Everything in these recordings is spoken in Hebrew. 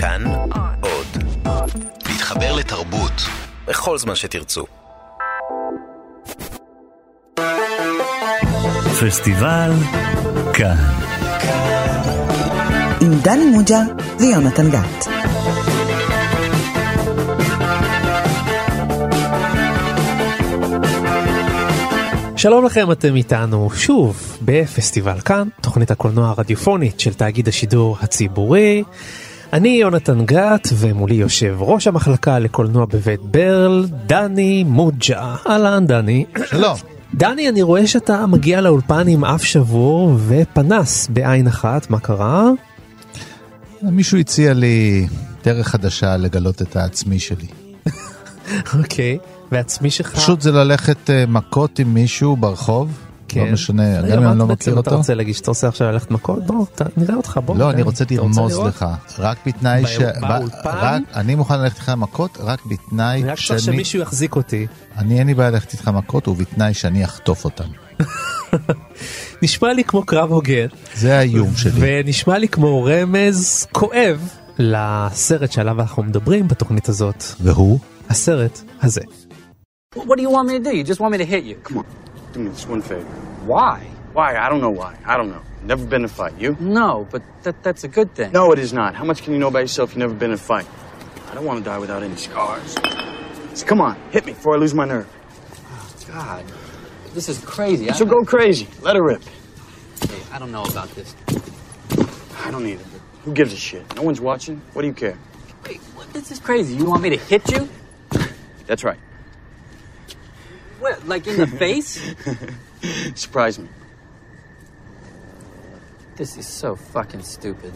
כאן עוד. להתחבר לתרבות בכל זמן שתרצו. פסטיבל כאן. עם דני מוג'ה ויונתן גת. שלום לכם, אתם איתנו שוב בפסטיבל כאן, תוכנית הקולנוע הרדיופונית של תאגיד השידור הציבורי. אני יונתן גת, ומולי יושב ראש המחלקה לקולנוע בבית ברל, דני מוג'ה. אהלן, דני. שלום. דני, אני רואה שאתה מגיע לאולפן עם אף שבור ופנס בעין אחת, מה קרה? מישהו הציע לי דרך חדשה לגלות את העצמי שלי. אוקיי, ועצמי שלך? פשוט זה ללכת אה, מכות עם מישהו ברחוב. כן. לא משנה, גם אם אני לא אתה מכיר בעצם- אתה אותו. רוצה להגיד שאתה רוצה עכשיו ללכת מכות? בוא, נראה אותך, בוא. לא. אני רוצה אתה לרמוז? לך, רק בתנאי ש... באולפן? רק- אני מוכן ללכת איתך מכות, רק בתנאי אני רק צריך שאני... שמישהו יחזיק אותי. אני אין לי בעיה ללכת איתך מכות, ובתנאי שאני אחטוף אותם. נשמע לי כמו קרב הוגן, זה האיום שלי. ונשמע לי כמו רמז כואב לסרט שעליו אנחנו מדברים בתוכנית הזאת. והוא? הסרט הזה. What do you want me to do? You just want me to hit you? Come on, do me this one favor. Why? Why? I don't know why. I don't know. Never been in a fight. You? No, but that, that's a good thing. No, it is not. How much can you know about yourself? You've never been in a fight. I don't want to die without any scars. So come on, hit me before I lose my nerve. Oh, God, this is crazy. So go crazy. Let her rip. Hey, I don't know about this. I don't it. But who gives a shit? No one's watching. What do you care? Wait, what, this is crazy. You want me to hit you? That's right. What, like in the face? Surprise me. This is so fucking stupid.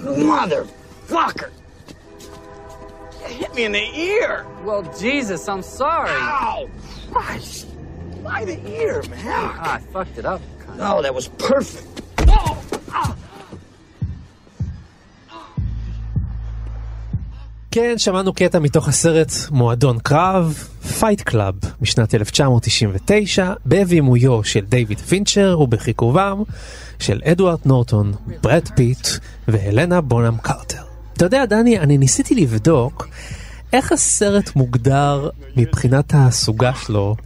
Motherfucker! You hit me in the ear. Well, Jesus, I'm sorry. Ow! Christ! Why the ear, man? Ah, I fucked it up. No, that was perfect. Oh! כן, שמענו קטע מתוך הסרט מועדון קרב, Fight Club, משנת 1999, בבימויו של דיוויד פינצ'ר ובכיכובם של אדוארד נורטון, ברד פיט והלנה בונהם קרטר. אתה יודע, דני, אני ניסיתי לבדוק איך הסרט מוגדר מבחינת הסוגה שלו,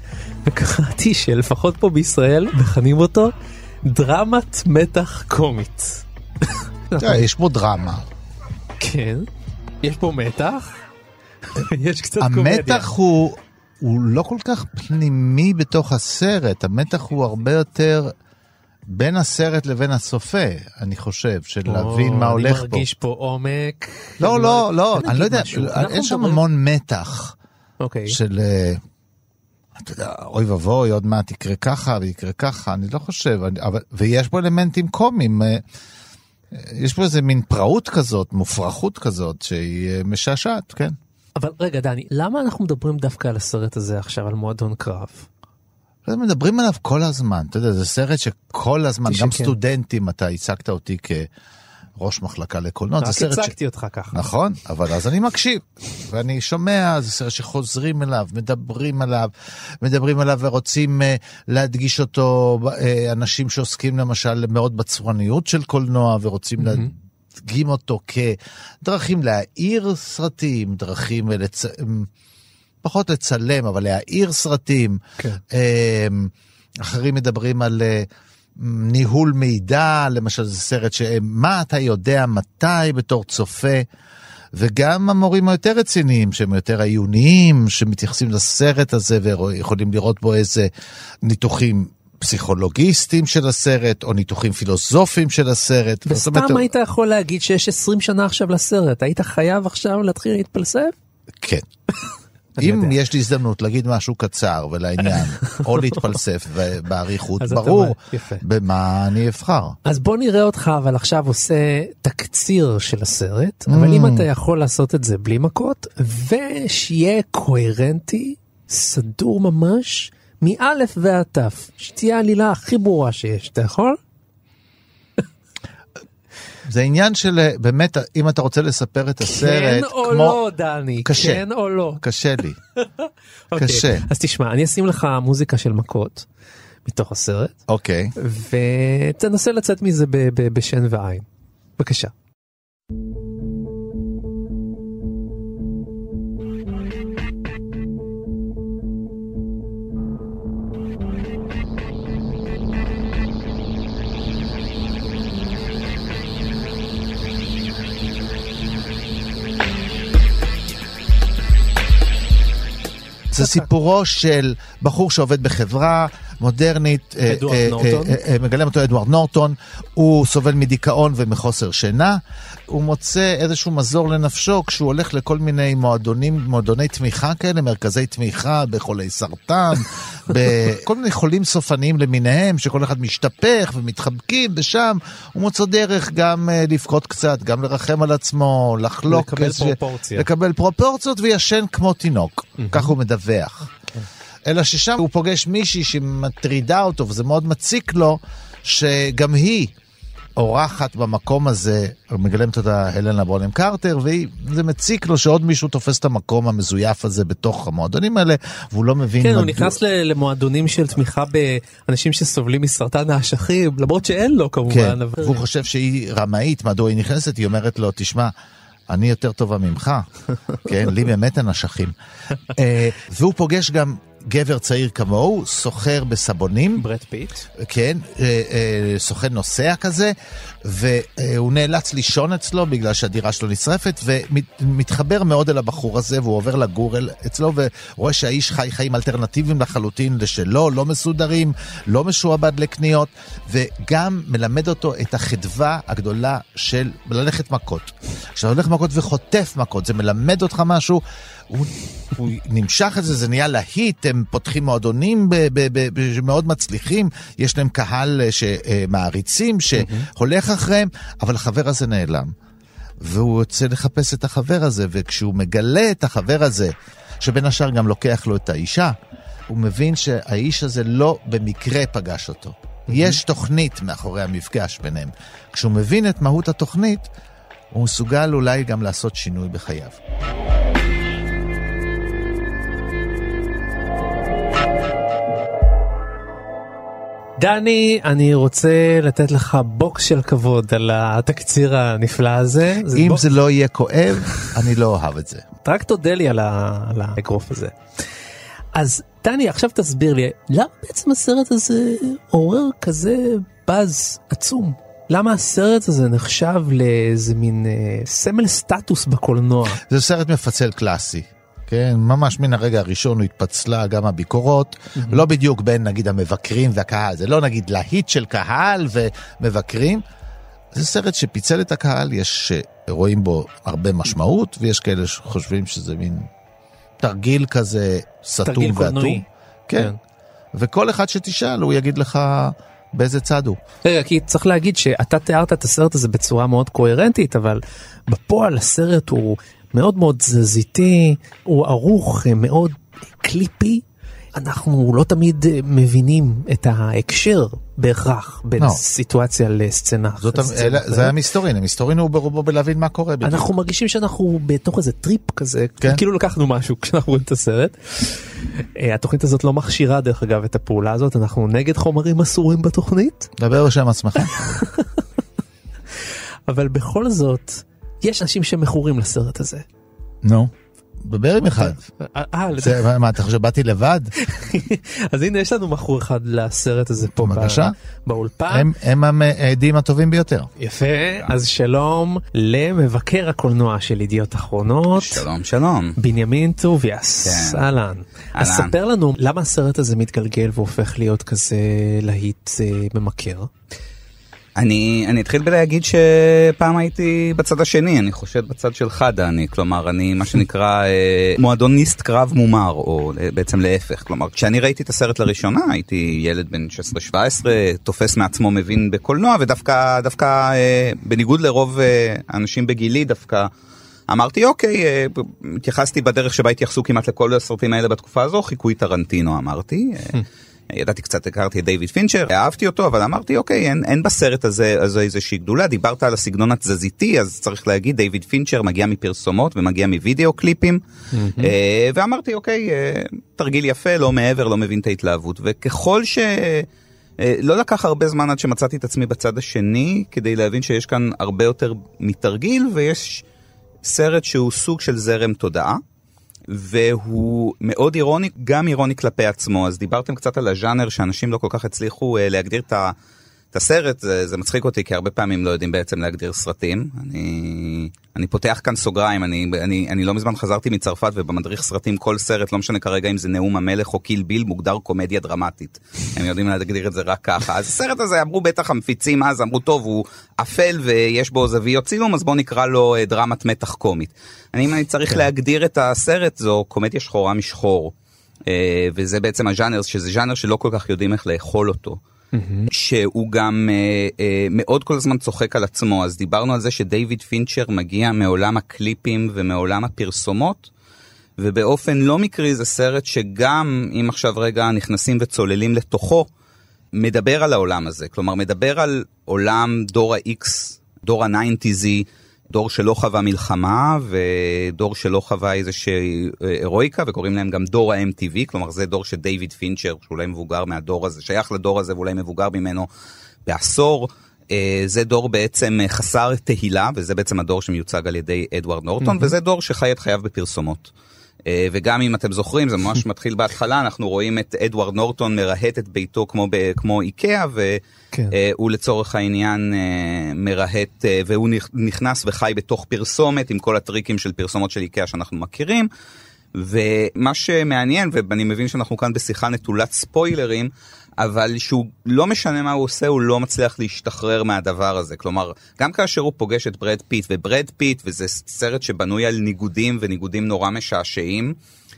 וקראתי שלפחות פה בישראל מכנים אותו דרמת מתח קומית. תראה, יש פה דרמה. כן, יש פה מתח, יש קצת קומדיה. המתח הוא, הוא לא כל כך פנימי בתוך הסרט, המתח הוא הרבה יותר בין הסרט לבין הצופה, אני חושב, של להבין מה הולך אני פה. מרגיש פה עומק. לא, לא, לא, בוא אני לא יודע, אין שם המון מתח אוקיי. של, אה, אתה יודע, אוי ואבוי, עוד מעט יקרה ככה ויקרה ככה, אני לא חושב, אני- אבל, ויש פה אלמנטים קומיים. אה, יש פה איזה מין פראות כזאת, מופרכות כזאת, שהיא אה, משעשעת, כן. אבל רגע, דני, למה אנחנו מדברים דווקא על הסרט הזה עכשיו, על מועדון קרב? מדברים עליו כל הזמן, אתה יודע, זה סרט שכל הזמן, שכן. גם סטודנטים, אתה הצגת אותי כראש מחלקה לקולנוע, זה רק סרט ש... הצגתי אותך ככה. נכון, אבל אז אני מקשיב, ואני שומע, זה סרט שחוזרים אליו, מדברים עליו, מדברים עליו ורוצים uh, להדגיש אותו, uh, אנשים שעוסקים למשל מאוד בצורניות של קולנוע, ורוצים להדגים אותו כדרכים להאיר סרטים, דרכים לצ... פחות לצלם, אבל להאיר סרטים. כן. אמ, אחרים מדברים על אה, ניהול מידע, למשל זה סרט שמה אתה יודע מתי בתור צופה. וגם המורים היותר רציניים, שהם יותר עיוניים, שמתייחסים לסרט הזה ויכולים לראות בו איזה ניתוחים פסיכולוגיסטיים של הסרט, או ניתוחים פילוסופיים של הסרט. זאת אומרת, וסתם היית יכול להגיד שיש 20 שנה עכשיו לסרט, היית חייב עכשיו להתחיל להתפלסף? כן. אם יודע. יש לי הזדמנות להגיד משהו קצר ולעניין, או להתפלסף באריכות, ברור. במה אני אבחר. אז בוא נראה אותך אבל עכשיו עושה תקציר של הסרט, אבל Mm. אם אתה יכול לעשות את זה בלי מכות, ושיהיה קוהרנטי, סדור ממש, מאלף ועד תף, שתהיה העלילה הכי ברורה שיש, אתה יכול? זה עניין של אה, באמת, אם אתה רוצה לספר את כן הסרט, או לא, דני? קשה. כן או לא? קשה לי. אוקיי, קשה. אז תשמע, אני אשים לך מוזיקה של מכות מתוך הסרט, אוקיי. ותנסה לצאת מזה בשן ועין. בבקשה. זה סיפורו של בחור שעובד בחברה מודרנית, אה, אדוארד אה, נורטון. אה, מגלם אותו אדוארד נורטון, הוא סובל מדיכאון ומחוסר שינה, הוא מוצא איזשהו מזור לנפשו כשהוא הולך לכל מיני מועדונים, מועדוני תמיכה כאלה, מרכזי תמיכה בחולי סרטן, בכל מיני חולים סופניים למיניהם, שכל אחד משתפך ומתחבקים ושם, הוא מוצא דרך גם לבכות קצת, גם לרחם על עצמו, לחלוק, לקבל פרופורציה. לקבל פרופורציות וישן כמו תינוק, כך הוא מדווח. אלא ששם הוא פוגש מישהי שמטרידה אותו, וזה מאוד מציק לו, שגם היא אורחת במקום הזה, מגלמת אותה הלנה בונם קרטר, וזה מציק לו שעוד מישהו תופס את המקום המזויף הזה בתוך המועדונים האלה, והוא לא מבין כן, הוא מדוע- נכנס ל- למועדונים של תמיכה באנשים שסובלים מסרטן האשכים, למרות שאין לו כן, כמובן. אבל- והוא חושב שהיא רמאית, מדוע היא נכנסת? היא אומרת לו, תשמע, אני יותר טובה ממך, כן, לי באמת אין אשכים. אה, והוא פוגש גם גבר צעיר כמוהו, סוחר בסבונים. ברד פיט. כן, אה, אה, סוכן נוסע כזה, והוא נאלץ לישון אצלו בגלל שהדירה שלו נשרפת, ומתחבר מאוד אל הבחור הזה, והוא עובר לגור אצלו, ורואה שהאיש חי חיים אלטרנטיביים לחלוטין לשלו, לא מסודרים, לא משועבד לקניות, וגם מלמד אותו את החדווה הגדולה של ללכת מכות. כשאתה הולך מכות וחוטף מכות, זה מלמד אותך משהו. הוא, הוא נמשך את זה, זה נהיה להיט, הם פותחים מועדונים שמאוד מצליחים, יש להם קהל אה, שמעריצים, שהולך אחריהם, אבל החבר הזה נעלם. והוא יוצא לחפש את החבר הזה, וכשהוא מגלה את החבר הזה, שבין השאר גם לוקח לו את האישה, הוא מבין שהאיש הזה לא במקרה פגש אותו. יש תוכנית מאחורי המפגש ביניהם. כשהוא מבין את מהות התוכנית, הוא מסוגל אולי גם לעשות שינוי בחייו. דני, אני רוצה לתת לך בוקס של כבוד על התקציר הנפלא הזה. זה אם בוקס- זה לא יהיה כואב, אני לא אוהב את זה. רק תודה לי על, ה... על האגרוף הזה. אז דני, עכשיו תסביר לי, למה בעצם הסרט הזה עורר כזה באז עצום? למה הסרט הזה נחשב לאיזה מין אה, סמל סטטוס בקולנוע? זה סרט מפצל קלאסי. כן, ממש מן הרגע הראשון הוא התפצלה גם הביקורות, לא בדיוק בין נגיד המבקרים והקהל, זה לא נגיד להיט של קהל ומבקרים, זה סרט שפיצל את הקהל, יש שרואים בו הרבה משמעות, ויש כאלה שחושבים שזה מין תרגיל כזה סתום ואטום. קולנועי. כן. וכל אחד שתשאל הוא יגיד לך באיזה צד הוא. רגע, כי צריך להגיד שאתה תיארת את הסרט הזה בצורה מאוד קוהרנטית, אבל בפועל הסרט הוא מאוד מאוד תזזיתי, הוא ערוך אה, מאוד קליפי. אנחנו לא תמיד אה, מבינים את ההקשר בהכרח בין לא. סיטואציה לסצנה. זאת. אלה, זה המסתורין, המסתורין הוא ברובו בלהבין מה קורה בדיוק. אנחנו מרגישים שאנחנו בתוך איזה טריפ כזה, כן. כאילו לקחנו משהו כשאנחנו רואים את הסרט. אה, התוכנית הזאת לא מכשירה דרך אגב את הפעולה הזאת, אנחנו נגד חומרים אסורים בתוכנית, דבר בשם עצמך. אבל בכל זאת, יש אנשים שמכורים לסרט הזה. נו. דבר עם אחד. אה, אה, מה, אתה חושב שבאתי לבד? אז הנה יש לנו מכור אחד לסרט הזה פה בבקשה. באולפן. הם, העדים הטובים ביותר. יפה, אז שלום למבקר הקולנוע של ידיעות אחרונות. שלום שלום. בנימין טוביאס, כן. אהלן. אז. ספר לנו למה הסרט הזה מתגלגל והופך להיות כזה להיט אה, ממכר. אני, אני אתחיל בלהגיד שפעם הייתי בצד השני, אני חושד בצד שלך דני, כלומר אני מה שנקרא אה, מועדוניסט קרב מומר, או אה, בעצם להפך, כלומר כשאני ראיתי את הסרט לראשונה הייתי ילד בן 16-17, תופס מעצמו מבין בקולנוע ודווקא דווקא אה, בניגוד לרוב האנשים בגילי דווקא אמרתי אוקיי, התייחסתי בדרך שבה התייחסו כמעט לכל הסרטים האלה בתקופה הזו, חיקוי טרנטינו אמרתי. ידעתי קצת, הכרתי את דיוויד פינצ'ר, אהבתי אותו, אבל אמרתי, אוקיי, אין, אין בסרט הזה, הזה איזושהי גדולה. דיברת על הסגנון התזזיתי, אז צריך להגיד, דיוויד פינצ'ר מגיע מפרסומות ומגיע מווידאו קליפים, אה, ואמרתי, אוקיי, אה, תרגיל יפה, לא מעבר, לא מבין את ההתלהבות. וככל ש... אה, לא לקח הרבה זמן עד שמצאתי את עצמי בצד השני, כדי להבין שיש כאן הרבה יותר מתרגיל, ויש סרט שהוא סוג של זרם תודעה. והוא מאוד אירוני, גם אירוני כלפי עצמו. אז דיברתם קצת על הז'אנר שאנשים לא כל כך הצליחו אה, להגדיר את, ה, את הסרט, זה, זה מצחיק אותי כי הרבה פעמים לא יודעים בעצם להגדיר סרטים. אני, אני פותח כאן סוגריים, אני, אני, אני לא מזמן חזרתי מצרפת ובמדריך סרטים כל סרט, לא משנה כרגע אם זה נאום המלך או קיל ביל, מוגדר קומדיה דרמטית. הם יודעים להגדיר את זה רק ככה. אז הסרט הזה אמרו בטח המפיצים אז, אמרו טוב הוא אפל ויש בו זוויות צילום, אז בוא נקרא לו אה, דרמת מתח קומית. אני, אם אני צריך כן. להגדיר את הסרט, זו קומדיה שחורה משחור. אה, וזה בעצם הז'אנר, שזה ז'אנר שלא כל כך יודעים איך לאכול אותו. שהוא גם אה, אה, מאוד כל הזמן צוחק על עצמו, אז דיברנו על זה שדייוויד פינצ'ר מגיע מעולם הקליפים ומעולם הפרסומות, ובאופן לא מקרי זה סרט שגם אם עכשיו רגע נכנסים וצוללים לתוכו, מדבר על העולם הזה, כלומר מדבר על עולם דור ה-X, דור ה-90', דור שלא חווה מלחמה ודור שלא חווה איזושהי אה, הירואיקה וקוראים להם גם דור ה-MTV, כלומר זה דור של דיוויד פינצ'ר שאולי מבוגר מהדור הזה, שייך לדור הזה ואולי מבוגר ממנו בעשור. אה, זה דור בעצם חסר תהילה וזה בעצם הדור שמיוצג על ידי אדוארד נורטון mm-hmm. וזה דור שחי את חייו בפרסומות. אה, וגם אם אתם זוכרים זה ממש מתחיל בהתחלה אנחנו רואים את אדוארד נורטון מרהט את ביתו כמו, ב, כמו איקאה והוא כן. אה, לצורך העניין אה, מרהט והוא נכנס וחי בתוך פרסומת עם כל הטריקים של פרסומות של איקאה שאנחנו מכירים. ומה שמעניין ואני מבין שאנחנו כאן בשיחה נטולת ספוילרים אבל שהוא לא משנה מה הוא עושה, הוא לא מצליח להשתחרר מהדבר הזה. כלומר, גם כאשר הוא פוגש את ברד פיט, וברד פיט, וזה סרט שבנוי על ניגודים, וניגודים נורא משעשעים,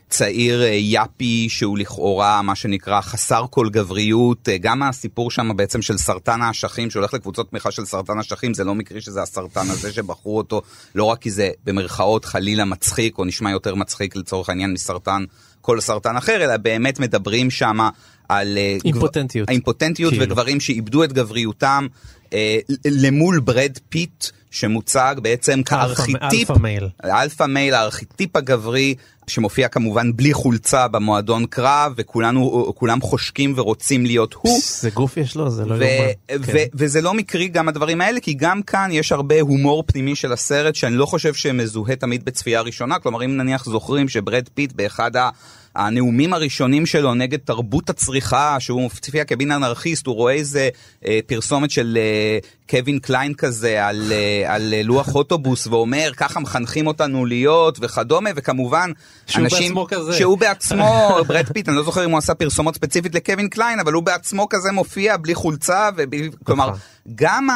צעיר אה, יאפי שהוא לכאורה מה שנקרא חסר כל גבריות, אה, גם הסיפור שם בעצם של סרטן האשכים שהולך לקבוצות תמיכה של סרטן אשכים זה לא מקרי שזה הסרטן הזה שבחרו אותו לא רק כי זה במרכאות חלילה מצחיק או נשמע יותר מצחיק לצורך העניין מסרטן כל סרטן אחר אלא באמת מדברים שם על אה, אימפוטנטיות, האימפוטנטיות כאילו. וגברים שאיבדו את גבריותם אה, למול ברד פיט שמוצג בעצם כארכיטיפ, alpha male, alpha male, הארכיטיפ הגברי שמופיע כמובן בלי חולצה במועדון קרב וכולנו כולם חושקים ורוצים להיות הוא. זה גוף יש לו זה לא יאומן. כן. וזה לא מקרי גם הדברים האלה כי גם כאן יש הרבה הומור פנימי של הסרט שאני לא חושב שמזוהה תמיד בצפייה ראשונה כלומר אם נניח זוכרים שברד פיט באחד ה... הנאומים הראשונים שלו נגד תרבות הצריכה, שהוא מופיע כמין אנרכיסט, הוא רואה איזה אה, פרסומת של אה, קלווין קליין כזה על, אה, על אה, לוח אוטובוס ואומר ככה מחנכים אותנו להיות וכדומה, וכמובן שהוא אנשים, בעצמו כזה. שהוא בעצמו, ברד פיט, אני לא זוכר אם הוא עשה פרסומות ספציפית לקלווין קליין, אבל הוא בעצמו כזה מופיע בלי חולצה, ובי, כלומר, נכון. גם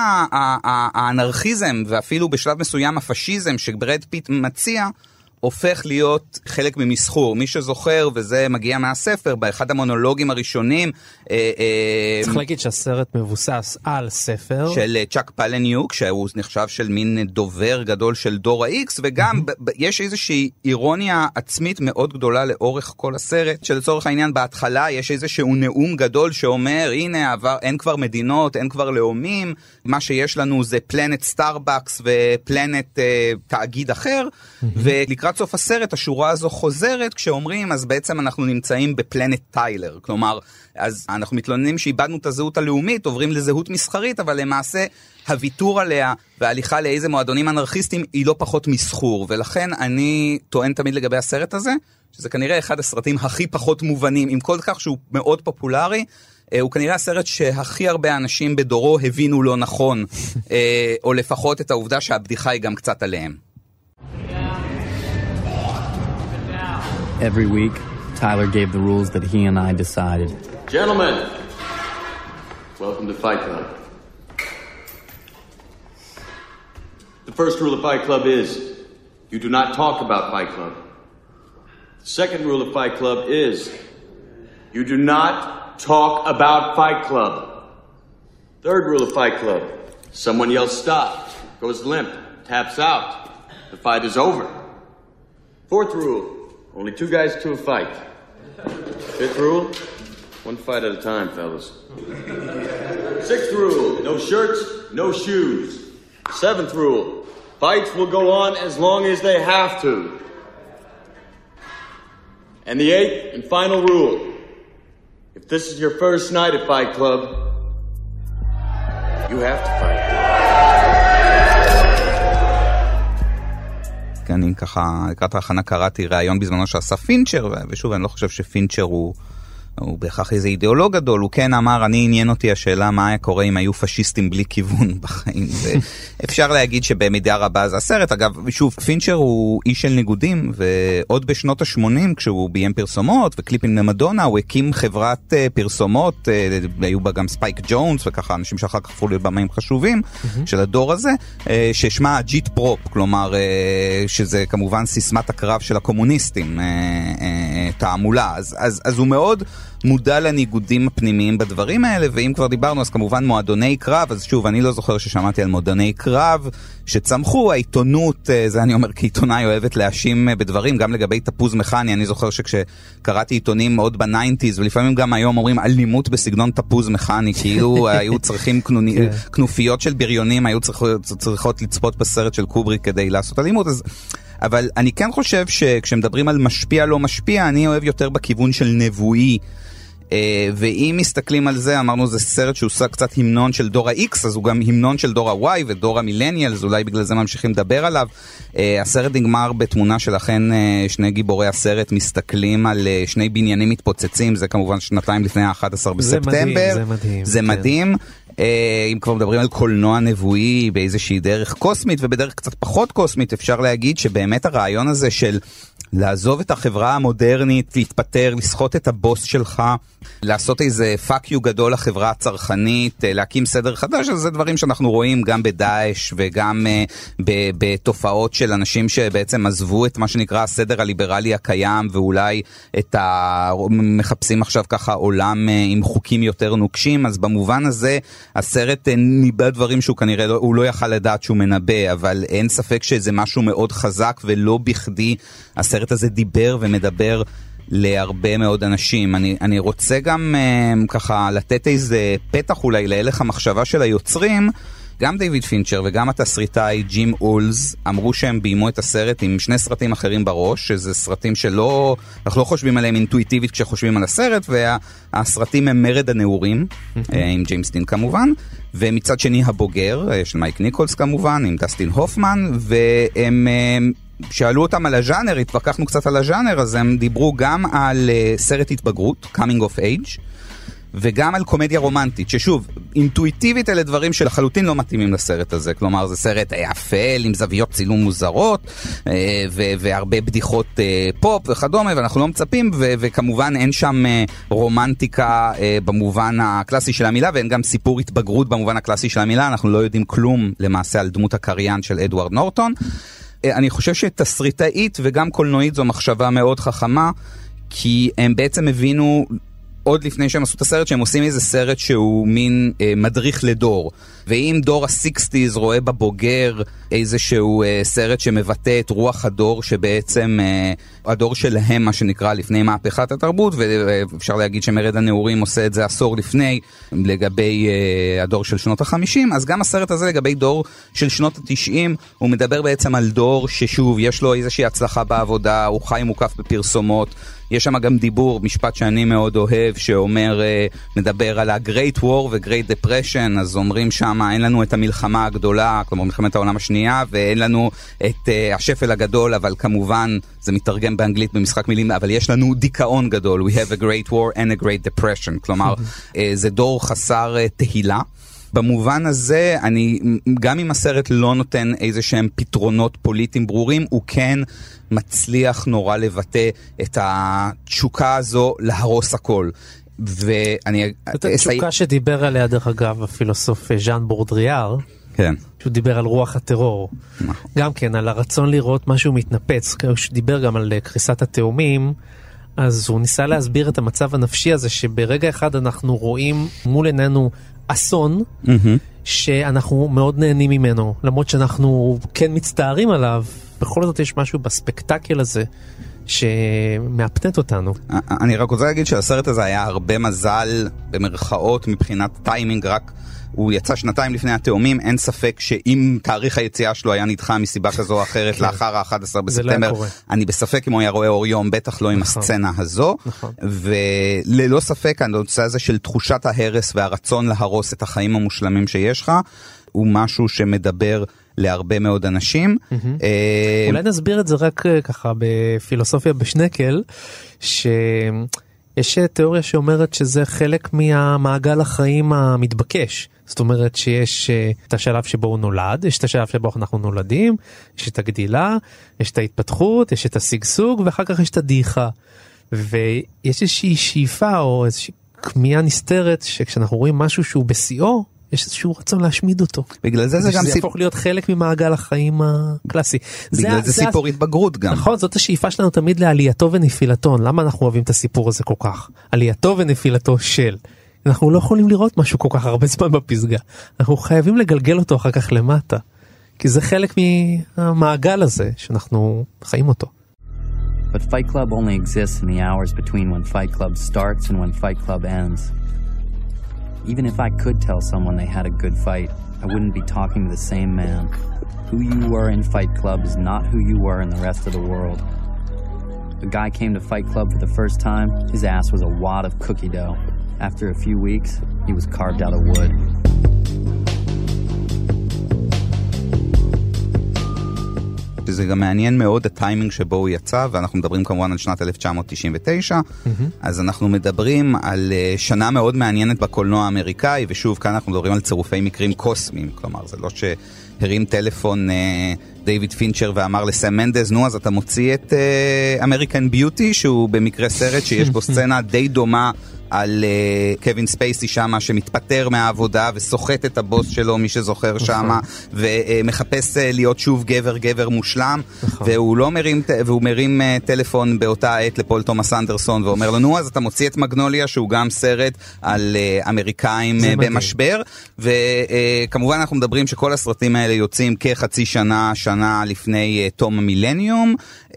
האנרכיזם ואפילו בשלב מסוים הפשיזם שברד פיט מציע, הופך להיות חלק ממסחור. מי שזוכר, וזה מגיע מהספר, באחד המונולוגים הראשונים... אה, אה, צריך להגיד שהסרט מבוסס על ספר. של אה, צ'אק פלאניוק, שהוא נחשב של מין דובר גדול של דור ה-X, וגם. יש איזושהי אירוניה עצמית מאוד גדולה לאורך כל הסרט, שלצורך העניין בהתחלה יש איזשהו נאום גדול שאומר, הנה, עבר, אין כבר מדינות, אין כבר לאומים, מה שיש לנו זה planet סטארבקס ו planet אה, תאגיד אחר. ולקראת... לקראת סוף הסרט השורה הזו חוזרת כשאומרים אז בעצם אנחנו נמצאים בפלנט טיילר כלומר אז אנחנו מתלוננים שאיבדנו את הזהות הלאומית עוברים לזהות מסחרית אבל למעשה הוויתור עליה וההליכה לאיזה מועדונים אנרכיסטים היא לא פחות מסחור ולכן אני טוען תמיד לגבי הסרט הזה שזה כנראה אחד הסרטים הכי פחות מובנים עם כל כך שהוא מאוד פופולרי. אה, הוא כנראה הסרט שהכי הרבה אנשים בדורו הבינו לא נכון, אה, או לפחות את העובדה שהבדיחה היא גם קצת עליהם. Every week, Tyler gave the rules that he and I decided. Gentlemen, welcome to Fight Club. The first rule of Fight Club is you do not talk about Fight Club. The second rule of Fight Club is you do not talk about Fight Club. Third rule of Fight Club someone yells stop, goes limp, taps out. The fight is over. Fourth rule only two guys to a fight. Fifth rule One fight at a time, fellas. Sixth rule no shirts, no shoes. Seventh rule fights will go on as long as they have to. And the eighth and final rule if this is your first night at Fight Club, you have to fight. אני ככה לקראת ההכנה קראתי ראיון בזמנו שעשה פינצ'ר ושוב אני לא חושב שפינצ'ר הוא הוא בהכרח איזה אידיאולוג גדול, הוא כן אמר, אני עניין אותי השאלה מה היה קורה אם היו פשיסטים בלי כיוון בחיים. ואפשר להגיד שבמידה רבה זה הסרט. אגב, שוב, פינצ'ר הוא איש של ניגודים, ועוד בשנות ה-80, כשהוא ביים פרסומות וקליפים למדונה, הוא הקים חברת אה, פרסומות, אה, היו בה גם ספייק ג'ונס, וככה אנשים שאחר כך הפכו להיות במאים חשובים. של הדור הזה, אה, ששמה אג'יטפרופ, כלומר, אה, שזה כמובן סיסמת הקרב של הקומוניסטים, אה, אה, תעמולה. אז, אז, אז הוא מאוד... מודע לניגודים הפנימיים בדברים האלה, ואם כבר דיברנו אז כמובן מועדוני קרב, אז שוב, אני לא זוכר ששמעתי על מועדוני קרב שצמחו, העיתונות, זה אני אומר כעיתונאי אוהבת להאשים בדברים, גם לגבי תפוז מכני, אני זוכר שכשקראתי עיתונים מאוד ב nineties, ולפעמים גם היום אומרים אלימות בסגנון תפוז מכני, כאילו היו צריכים כנוני, כנופיות של בריונים, היו צריכות, צריכות לצפות בסרט של קובריק כדי לעשות אלימות, אז... אבל אני כן חושב שכשמדברים על משפיע לא משפיע, אני אוהב יותר בכיוון של נבואי. Uh, ואם מסתכלים על זה, אמרנו זה סרט שהוא עושה קצת המנון של דור ה-X, אז הוא גם המנון של דור ה-Y ודור המילניאלס, אולי בגלל זה ממשיכים לדבר עליו. Uh, הסרט נגמר בתמונה של אכן uh, שני גיבורי הסרט מסתכלים על שני בניינים מתפוצצים, זה כמובן שנתיים לפני ה-11 בספטמבר. זה מדהים, זה מדהים. זה כן. מדהים. אם כבר מדברים על קולנוע נבואי באיזושהי דרך קוסמית ובדרך קצת פחות קוסמית, אפשר להגיד שבאמת הרעיון הזה של לעזוב את החברה המודרנית, להתפטר, לסחוט את הבוס שלך, לעשות איזה fuck you גדול לחברה הצרכנית, להקים סדר חדש, אז זה דברים שאנחנו רואים גם בדאעש וגם אה, בתופעות של אנשים שבעצם עזבו את מה שנקרא הסדר הליברלי הקיים ואולי את ה... מחפשים עכשיו ככה עולם אה, עם חוקים יותר נוקשים, אז במובן הזה הסרט uh, ניבא דברים שהוא כנראה לא, הוא לא יכל לדעת שהוא מנבא, אבל אין ספק שזה משהו מאוד חזק ולא בכדי הסרט הזה דיבר ומדבר להרבה מאוד אנשים. אני, אני רוצה גם uh, ככה לתת איזה פתח אולי להלך המחשבה של היוצרים. גם דיוויד פינצ'ר וגם התסריטאי ג'ים אולס אמרו שהם ביימו את הסרט עם שני סרטים אחרים בראש, שזה סרטים שלא, אנחנו לא חושבים עליהם אינטואיטיבית כשחושבים על הסרט, והסרטים הם מרד הנעורים, אה, עם ג'יימס דין כמובן, ומצד שני הבוגר, אה, של מייק ניקולס כמובן, עם דסטין הופמן, והם... שאלו אותם על הז'אנר, התווכחנו קצת על הז'אנר, אז הם דיברו גם על uh, סרט התבגרות, coming of age, וגם על קומדיה רומנטית, ששוב, אינטואיטיבית אלה דברים שלחלוטין לא מתאימים לסרט הזה. כלומר, זה סרט אפל עם זוויות צילום מוזרות, uh, והרבה בדיחות uh, פופ וכדומה, ואנחנו לא מצפים, וכמובן אין שם רומנטיקה במובן הקלאסי של המילה, ואין גם סיפור התבגרות במובן הקלאסי של המילה, אנחנו לא יודעים כלום למעשה על דמות הקריין של אדוארד נורטון. אני חושב שתסריטאית וגם קולנועית זו מחשבה מאוד חכמה, כי הם בעצם הבינו עוד לפני שהם עשו את הסרט, שהם עושים איזה סרט שהוא מין אה, מדריך לדור. ואם דור ה-60's רואה בבוגר איזשהו אה, סרט שמבטא את רוח הדור שבעצם אה, הדור שלהם מה שנקרא לפני מהפכת התרבות ואפשר להגיד שמרד הנעורים עושה את זה עשור לפני לגבי אה, הדור של שנות החמישים. אז גם הסרט הזה לגבי דור של שנות התשעים הוא מדבר בעצם על דור ששוב יש לו איזושהי הצלחה בעבודה הוא חי מוקף בפרסומות. יש שם גם דיבור, משפט שאני מאוד אוהב, שאומר, מדבר על ה-Great War ו-Great Depression, אז אומרים שם, אין לנו את המלחמה הגדולה, כלומר מלחמת העולם השנייה, ואין לנו את uh, השפל הגדול, אבל כמובן, זה מתרגם באנגלית במשחק מילים, אבל יש לנו דיכאון גדול, we have a great war and a great depression, כלומר, uh, זה דור חסר uh, תהילה. במובן הזה, אני, גם אם הסרט לא נותן איזה שהם פתרונות פוליטיים ברורים, הוא כן מצליח נורא לבטא את התשוקה הזו להרוס הכל. ואני... זאת התשוקה שדיבר עליה, דרך אגב, הפילוסוף ז'אן בורדריאר. כן. שהוא דיבר על רוח הטרור. גם כן, על הרצון לראות משהו מתנפץ. כשהוא דיבר גם על קריסת התאומים, אז הוא ניסה להסביר את המצב הנפשי הזה, שברגע אחד אנחנו רואים מול עינינו אסון, mm-hmm. שאנחנו מאוד נהנים ממנו, למרות שאנחנו כן מצטערים עליו, בכל זאת יש משהו בספקטקל הזה. שמאפנט אותנו. אני רק רוצה להגיד שהסרט הזה היה הרבה מזל במרכאות מבחינת טיימינג רק. הוא יצא שנתיים לפני התאומים, אין ספק שאם תאריך היציאה שלו היה נדחה מסיבה כזו או אחרת כן. לאחר ה-11 זה לא בספטמבר. אני בספק אם הוא היה רואה אור יום, בטח לא עם נכון. הסצנה הזו. נכון. וללא ספק הנושא הזה של תחושת ההרס והרצון להרוס את החיים המושלמים שיש לך, הוא משהו שמדבר להרבה מאוד אנשים. אה, אולי נסביר את זה רק אה, ככה בפילוסופיה בשנקל, שיש תיאוריה שאומרת שזה חלק מהמעגל החיים המתבקש. זאת אומרת שיש אה, את השלב שבו הוא נולד, יש את השלב שבו אנחנו נולדים, יש את הגדילה, יש את ההתפתחות, יש את השגשוג ואחר כך יש את הדעיכה. ויש איזושהי שאיפה או איזושהי כמיהה נסתרת שכשאנחנו רואים משהו שהוא בשיאו, יש איזשהו רצון להשמיד אותו. בגלל זה זה גם שזה סיפ- יהפוך להיות חלק ממעגל החיים הקלאסי. בגלל ה- זה סיפור ה- התבגרות גם. נכון, זאת השאיפה שלנו תמיד לעלייתו ונפילתו. למה אנחנו אוהבים את הסיפור הזה כל כך? עלייתו ונפילתו של. אנחנו לא יכולים לראות משהו כל כך הרבה זמן בפסגה. אנחנו חייבים לגלגל אותו אחר כך למטה. כי זה חלק מהמעגל הזה שאנחנו חיים אותו. But Fight Club only exists in the hours between when Fight Club starts and when Fight Club ends. Even if I could tell someone they had a good fight, I wouldn't be talking to the same man. Who you were in Fight Club is not who you were in the rest of the world. A guy came to Fight Club for the first time, his ass was a wad of cookie dough. After a few weeks, he was carved out of wood. שזה גם מעניין מאוד הטיימינג שבו הוא יצא, ואנחנו מדברים כמובן על שנת 1999, אז אנחנו מדברים על אה, שנה מאוד מעניינת בקולנוע האמריקאי, ושוב, כאן אנחנו מדברים על צירופי מקרים קוסמיים, כלומר, זה לא שהרים טלפון אה, דיוויד פינצ'ר ואמר לסם מנדז, נו, אז אתה מוציא את אמריקן ביוטי, שהוא במקרה סרט שיש בו סצנה די דומה. על uh, קווין ספייסי שמה שמתפטר מהעבודה וסוחט את הבוס שלו מי שזוכר שמה ומחפש uh, להיות שוב גבר גבר מושלם. והוא לא מרים והוא מרים uh, טלפון באותה עת לפול תומאס אנדרסון ואומר לו נו אז אתה מוציא את מגנוליה שהוא גם סרט על uh, אמריקאים uh. במשבר. וכמובן אנחנו מדברים שכל הסרטים האלה יוצאים כחצי שנה שנה לפני uh, תום המילניום. uh,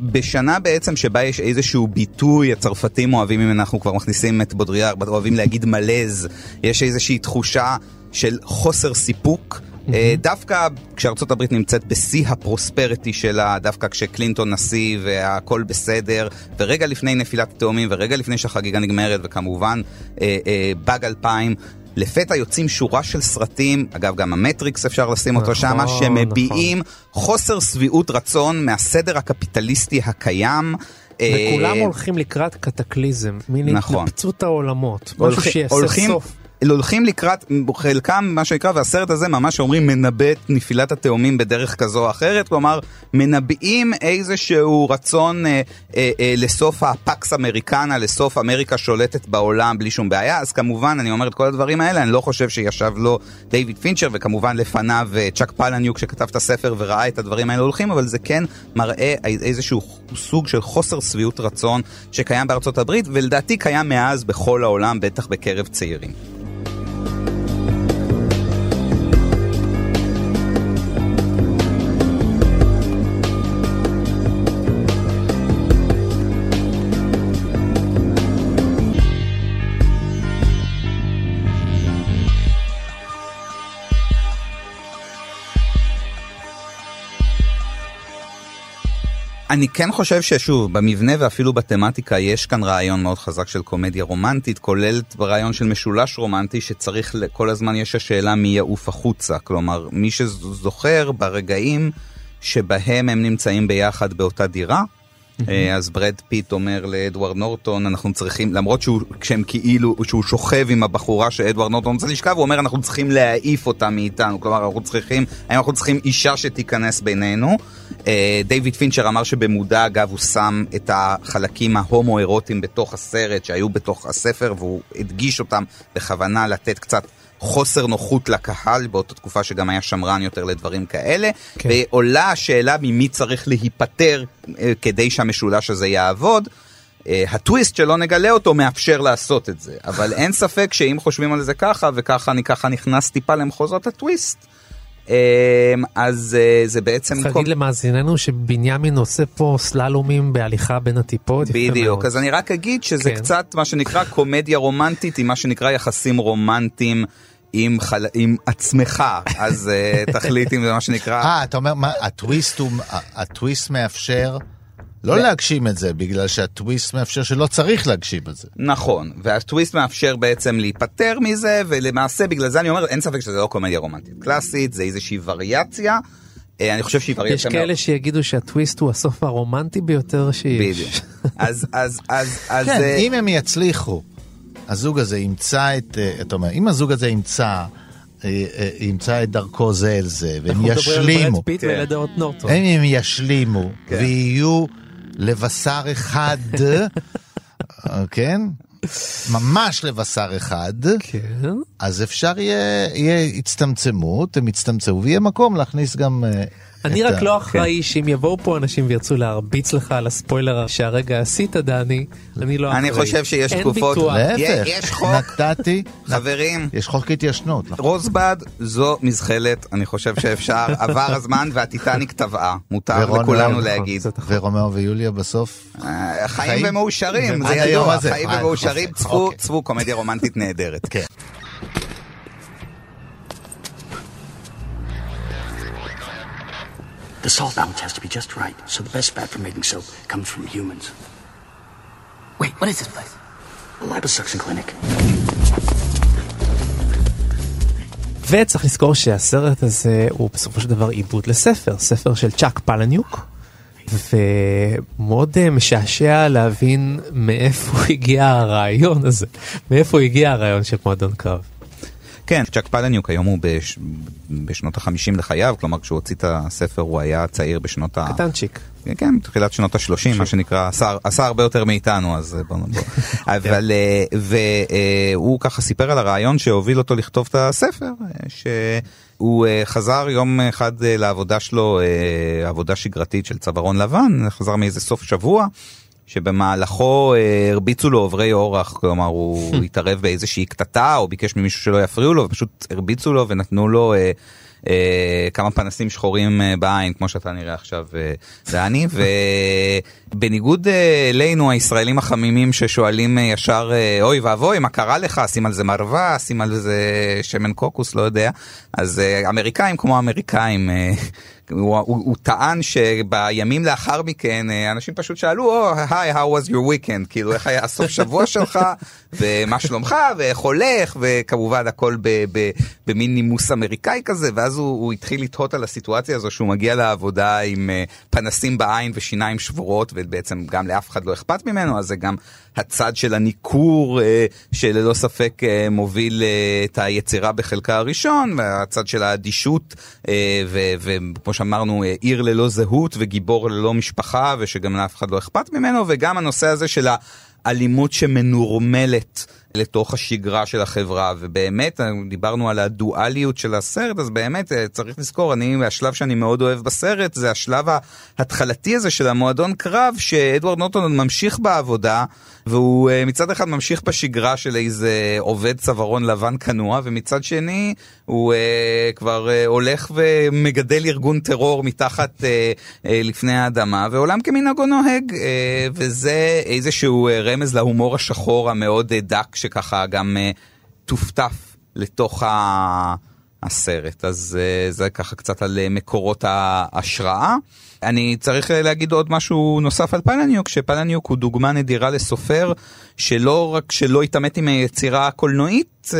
בשנה בעצם שבה יש איזשהו ביטוי הצרפתים אוהבים אם אנחנו כבר מכניסים את בודריאר אוהבים להגיד מלז יש איזושהי תחושה של חוסר סיפוק. אה, דווקא כשארצות הברית נמצאת בשיא הפרוספריטי שלה, דווקא כשקלינטון נשיא והכל בסדר, ורגע לפני נפילת התאומים ורגע לפני שהחגיגה נגמרת, וכמובן אה, אה, באג 2000, לפתע יוצאים שורה של סרטים, אגב גם המטריקס אפשר לשים אותו נכון, שמה, שמביעים חוסר שביעות רצון מהסדר הקפיטליסטי הקיים. אה, וכולם הולכים לקראת קטקליזם, מין נכון. התנפצות העולמות, משהו שיעשה סוף. הולכים לקראת, חלקם מה שנקרא, והסרט הזה ממש אומרים מנבא את נפילת התאומים בדרך כזו או אחרת, כלומר מנבאים איזשהו רצון אה, אה, אה, לסוף הפקס אמריקנה, לסוף אמריקה שולטת בעולם בלי שום בעיה, אז כמובן אני אומר את כל הדברים האלה, אני לא חושב שישב לו דיוויד פינצ'ר וכמובן לפניו אה, צ'אק פלניוק שכתב את הספר וראה את הדברים האלה הולכים, אבל זה כן מראה איזשהו סוג של חוסר שביעות רצון שקיים בארצות הברית, ולדעתי קיים מאז בכל העולם, בטח בקרב צעירים. אני כן חושב ששוב, במבנה ואפילו בתמטיקה יש כאן רעיון מאוד חזק של קומדיה רומנטית, כולל רעיון של משולש רומנטי שצריך, כל הזמן יש השאלה מי יעוף החוצה. כלומר, מי שזוכר ברגעים שבהם הם נמצאים ביחד באותה דירה, אז ברד פיט אומר לאדוארד נורטון, אנחנו צריכים, למרות שהוא, כשהם כאילו, שהוא שוכב עם הבחורה שאדוארד נורטון רוצה לשכב, הוא אומר אנחנו צריכים להעיף אותה מאיתנו, כלומר אנחנו צריכים, האם אנחנו צריכים אישה שתיכנס בינינו. אה, דיוויד פינצ'ר אמר שבמודע אגב הוא שם את החלקים ההומו-אירוטיים בתוך הסרט שהיו בתוך הספר והוא הדגיש אותם בכוונה לתת קצת חוסר נוחות לקהל באותה תקופה שגם היה שמרן יותר לדברים כאלה כן. ועולה השאלה ממי צריך להיפטר אה, כדי שהמשולש הזה יעבוד. אה, הטוויסט שלא נגלה אותו מאפשר לעשות את זה אבל אין ספק שאם חושבים על זה ככה וככה אני ככה נכנס טיפה למחוזות הטוויסט אמ, אז אה, זה בעצם... צריך להגיד למאזיננו שבנימין עושה פה סללומים בהליכה בין הטיפות. בדיוק. אז אני רק אגיד שזה כן. קצת מה שנקרא קומדיה רומנטית עם מה שנקרא יחסים רומנטיים עם, חל... עם עצמך, אז uh, תחליט אם זה מה שנקרא... אה, אתה אומר, מה, הטוויסט הוא, הטוויסט מאפשר לא להגשים את זה, בגלל שהטוויסט מאפשר שלא צריך להגשים את זה. נכון, והטוויסט מאפשר בעצם להיפטר מזה, ולמעשה בגלל זה אני אומר, אין ספק שזה לא קומדיה רומנטית קלאסית, זה איזושהי וריאציה. אה, אני חושב שהיא יש וריאציה מאוד... כאלה שיגידו שהטוויסט הוא הסוף הרומנטי ביותר שיש. בדיוק. אז, אז, אז, אז... כן, אה, אם הם יצליחו, הזוג הזה ימצא את, אה, אתה אומר, אם הזוג הזה ימצא, אה, אה, ימצא את דרכו זה אל זה, והם ישלימו, פיט כן. הם, ישלימו, כן. ויהיו לבשר אחד, כן? ממש לבשר אחד, כן. אז אפשר יהיה, יהיה הצטמצמות, הם יצטמצמו, ויהיה מקום להכניס גם... אני רק לא אחראי שאם יבואו פה אנשים וירצו להרביץ לך על הספוילר שהרגע עשית דני, אני לא אחראי. אני חושב שיש אין תקופות- יש חוק. נתתי, חברים, יש חוק התיישנות. נכון? רוזבד זו מזחלת, אני חושב שאפשר, עבר הזמן והטיטניק טבעה, מותר לכולנו נכון, להגיד. נכון. ורומאו ויוליה בסוף, אה, חיים? ומאושרים, זה ידוע. חיים אה, ומאושרים, אוקיי, צפו, אוקיי. צפו קומדיה רומנטית נהדרת. The salt balance has to be just right, so the best fat for making soap comes from humans. Wait, what is this place? A liposuction clinic. וצריך לזכור שהסרט הזה הוא בסופו של דבר עיבוד לספר, ספר של צ'אק פלניוק, ומאוד אה, משעשע להבין מאיפה הגיע הרעיון הזה, מאיפה הגיע הרעיון של מועדון קרב. כן, צ'אק פלניוק היום הוא בש... בשנות החמישים לחייו, כלומר כשהוא הוציא את הספר הוא היה צעיר בשנות ה... קטנצ'יק. כן, תחילת שנות ה-30, מה שנקרא, עשה, הרבה יותר מאיתנו, אז בוא נבוא. אבל, אה, והוא ככה סיפר על הרעיון שהוביל אותו לכתוב את הספר, אה, שהוא אה, חזר יום אחד אה, לעבודה שלו, אה, עבודה שגרתית של צווארון לבן, חזר מאיזה סוף שבוע. שבמהלכו אה, הרביצו לו עוברי אורח, כלומר הוא התערב באיזושהי קטטה או ביקש ממישהו שלא יפריעו לו, ופשוט הרביצו לו ונתנו לו אה, כמה פנסים שחורים אה, בעין, כמו שאתה נראה עכשיו, אה, דני, ובניגוד אה, אלינו, הישראלים החמימים ששואלים אה, ישר, אה, אוי ואבוי, מה קרה לך? שים על זה מרווה, שים על זה שמן קוקוס, לא יודע. אז אה, אמריקאים כמו אמריקאים, אה, הוא, הוא, הוא טען שבימים לאחר מכן אה, אנשים פשוט שאלו, היי, how was your weekend? כאילו, איך היה הסוף שבוע שלך, ומה שלומך, ואיך הולך, וכמובן הכל במין נימוס אמריקאי כזה, ואז הוא, הוא התחיל לתהות על הסיטואציה הזו שהוא מגיע לעבודה עם אה, פנסים בעין ושיניים שבורות, ובעצם גם לאף אחד לא אכפת ממנו, אז זה גם הצד של הניכור, אה, שללא ספק אה, מוביל את היצירה בחלקה הראשון, והצד של האדישות, וכמו שאמרנו, עיר ללא זהות וגיבור ללא משפחה, ושגם לאף אחד לא אכפת ממנו, וגם הנושא הזה של האלימות שמנורמלת. לתוך השגרה של החברה ובאמת אה, דיברנו על הדואליות של הסרט אז באמת אה, צריך לזכור אני השלב שאני מאוד אוהב בסרט זה השלב ההתחלתי הזה של המועדון קרב שאדוארד נורטון ממשיך בעבודה והוא אה, מצד אחד ממשיך בשגרה של איזה עובד צווארון לבן כנוע ומצד שני הוא אה, כבר אה, הולך ומגדל ארגון טרור מתחת אה, אה, לפני האדמה ועולם כמנהגו נוהג אה, וזה איזשהו אה, רמז להומור השחור המאוד אה, דק שככה גם אה, טופטף לתוך ה... הסרט, אז uh, זה ככה קצת על uh, מקורות ההשראה. אני צריך uh, להגיד עוד משהו נוסף על פלניוק, שפלניוק הוא דוגמה נדירה לסופר שלא רק שלא התעמת עם היצירה הקולנועית uh,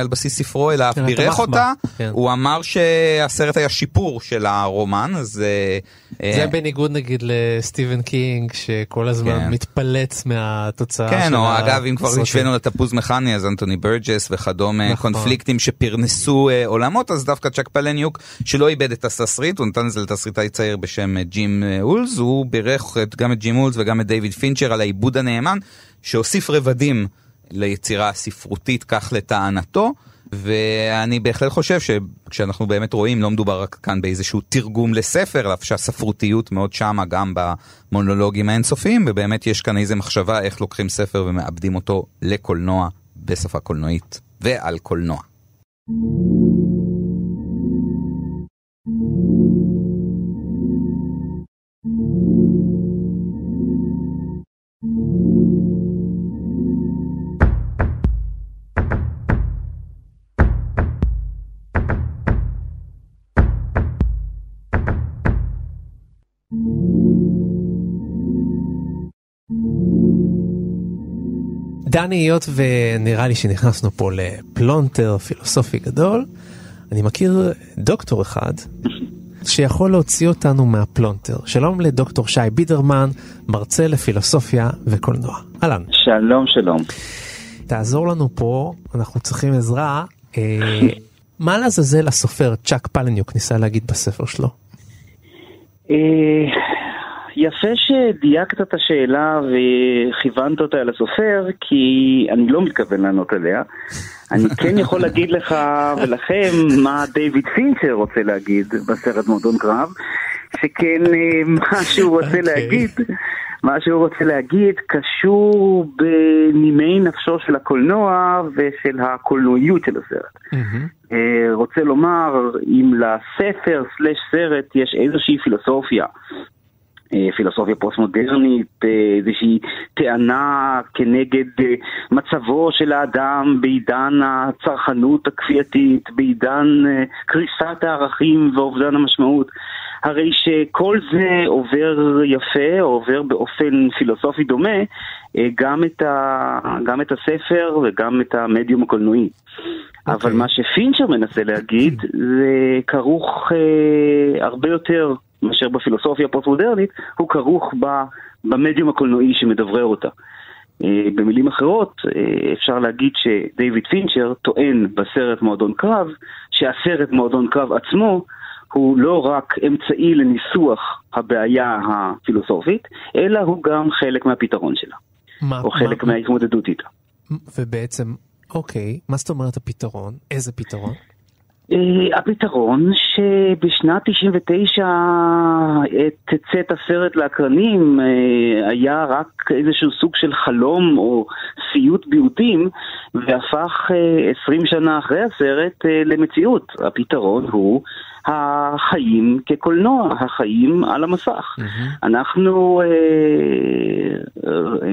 על בסיס ספרו, אלא אף אלא בירך אותה. כן. הוא אמר שהסרט היה שיפור של הרומן, אז... uh, זה uh, בניגוד נגיד לסטיבן קינג שכל הזמן כן. מתפלץ מהתוצאה כן, של או אגב, אם כבר הסרטים. השווינו לתפוז מכני, אז אנטוני ברג'ס וכדומה, נכון. קונפליקטים שפרנסו אה, עולמות, אז דווקא צ'אק פלניוק, שלא איבד את התסריט, הוא נתן את זה לתסריטאי צעיר בשם אה, ג'ים אה, אולס, הוא בירך גם את ג'ים אולס וגם את דיוויד פינצ'ר על העיבוד הנאמן, שהוסיף רבדים ליצירה הספרותית, כך לטענתו. ואני בהחלט חושב שכשאנחנו באמת רואים לא מדובר רק כאן באיזשהו תרגום לספר, אלא שהספרותיות מאוד שמה גם במונולוגים האינסופיים, ובאמת יש כאן איזה מחשבה איך לוקחים ספר ומאבדים אותו לקולנוע בשפה קולנועית ועל קולנוע. דני, היות ונראה לי שנכנסנו פה לפלונטר פילוסופי גדול, אני מכיר דוקטור אחד שיכול להוציא אותנו מהפלונטר. שלום לדוקטור שי בידרמן, מרצה לפילוסופיה וקולנוע. אהלן. שלום, שלום. תעזור לנו פה, אנחנו צריכים עזרה. אה, מה לעזאזל הסופר צ'אק פלניוק ניסה להגיד בספר שלו? אה, יפה שדייקת את השאלה וכיוונת אותה אל הסופר, כי אני לא מתכוון לענות עליה. אני כן יכול להגיד לך ולכם מה דיוויד פינצ'ר רוצה להגיד בסרט מועדון קרב, שכן אה, מה שהוא רוצה. אוקיי. להגיד, מה שהוא רוצה להגיד קשור בנימי נפשו של הקולנוע ושל הקולנועיות של הסרט. Mm-hmm. רוצה לומר, אם לספר סלש סרט יש איזושהי פילוסופיה אה, פילוסופיה פוסט-מודרנית, אה, איזושהי טענה כנגד אה, מצבו של האדם בעידן הצרכנות הכפייתית, בעידן קריסת הערכים ואובדן המשמעות. הרי שכל זה עובר יפה, או עובר באופן פילוסופי דומה, גם את, ה, גם את הספר וגם את המדיום הקולנועי. Okay. אבל אוקיי. מה שפינצ'ר מנסה להגיד זה כרוך אה, הרבה יותר מאשר בפילוסופיה הפוסט-מודרנית, הוא כרוך במדיום הקולנועי שמדברר אותה. אה, במילים אחרות, אה, אפשר להגיד שדייוויד פינצ'ר טוען בסרט מועדון קרב, שהסרט מועדון קרב עצמו הוא לא רק אמצעי לניסוח הבעיה הפילוסופית, אלא הוא גם חלק מהפתרון שלה, מה, או חלק מה, מההתמודדות איתה. ובעצם, אוקיי, מה זאת אומרת הפתרון? איזה פתרון? אה, הפתרון שבשנת 99 תצאת הסרט לאקרנים אה, היה רק איזשהו סוג של חלום או סיוט ביעוטים והפך 20 אה, שנה אחרי הסרט למציאות. הפתרון הוא החיים כקולנוע, החיים על המסך. Mm-hmm. אנחנו אה, אה,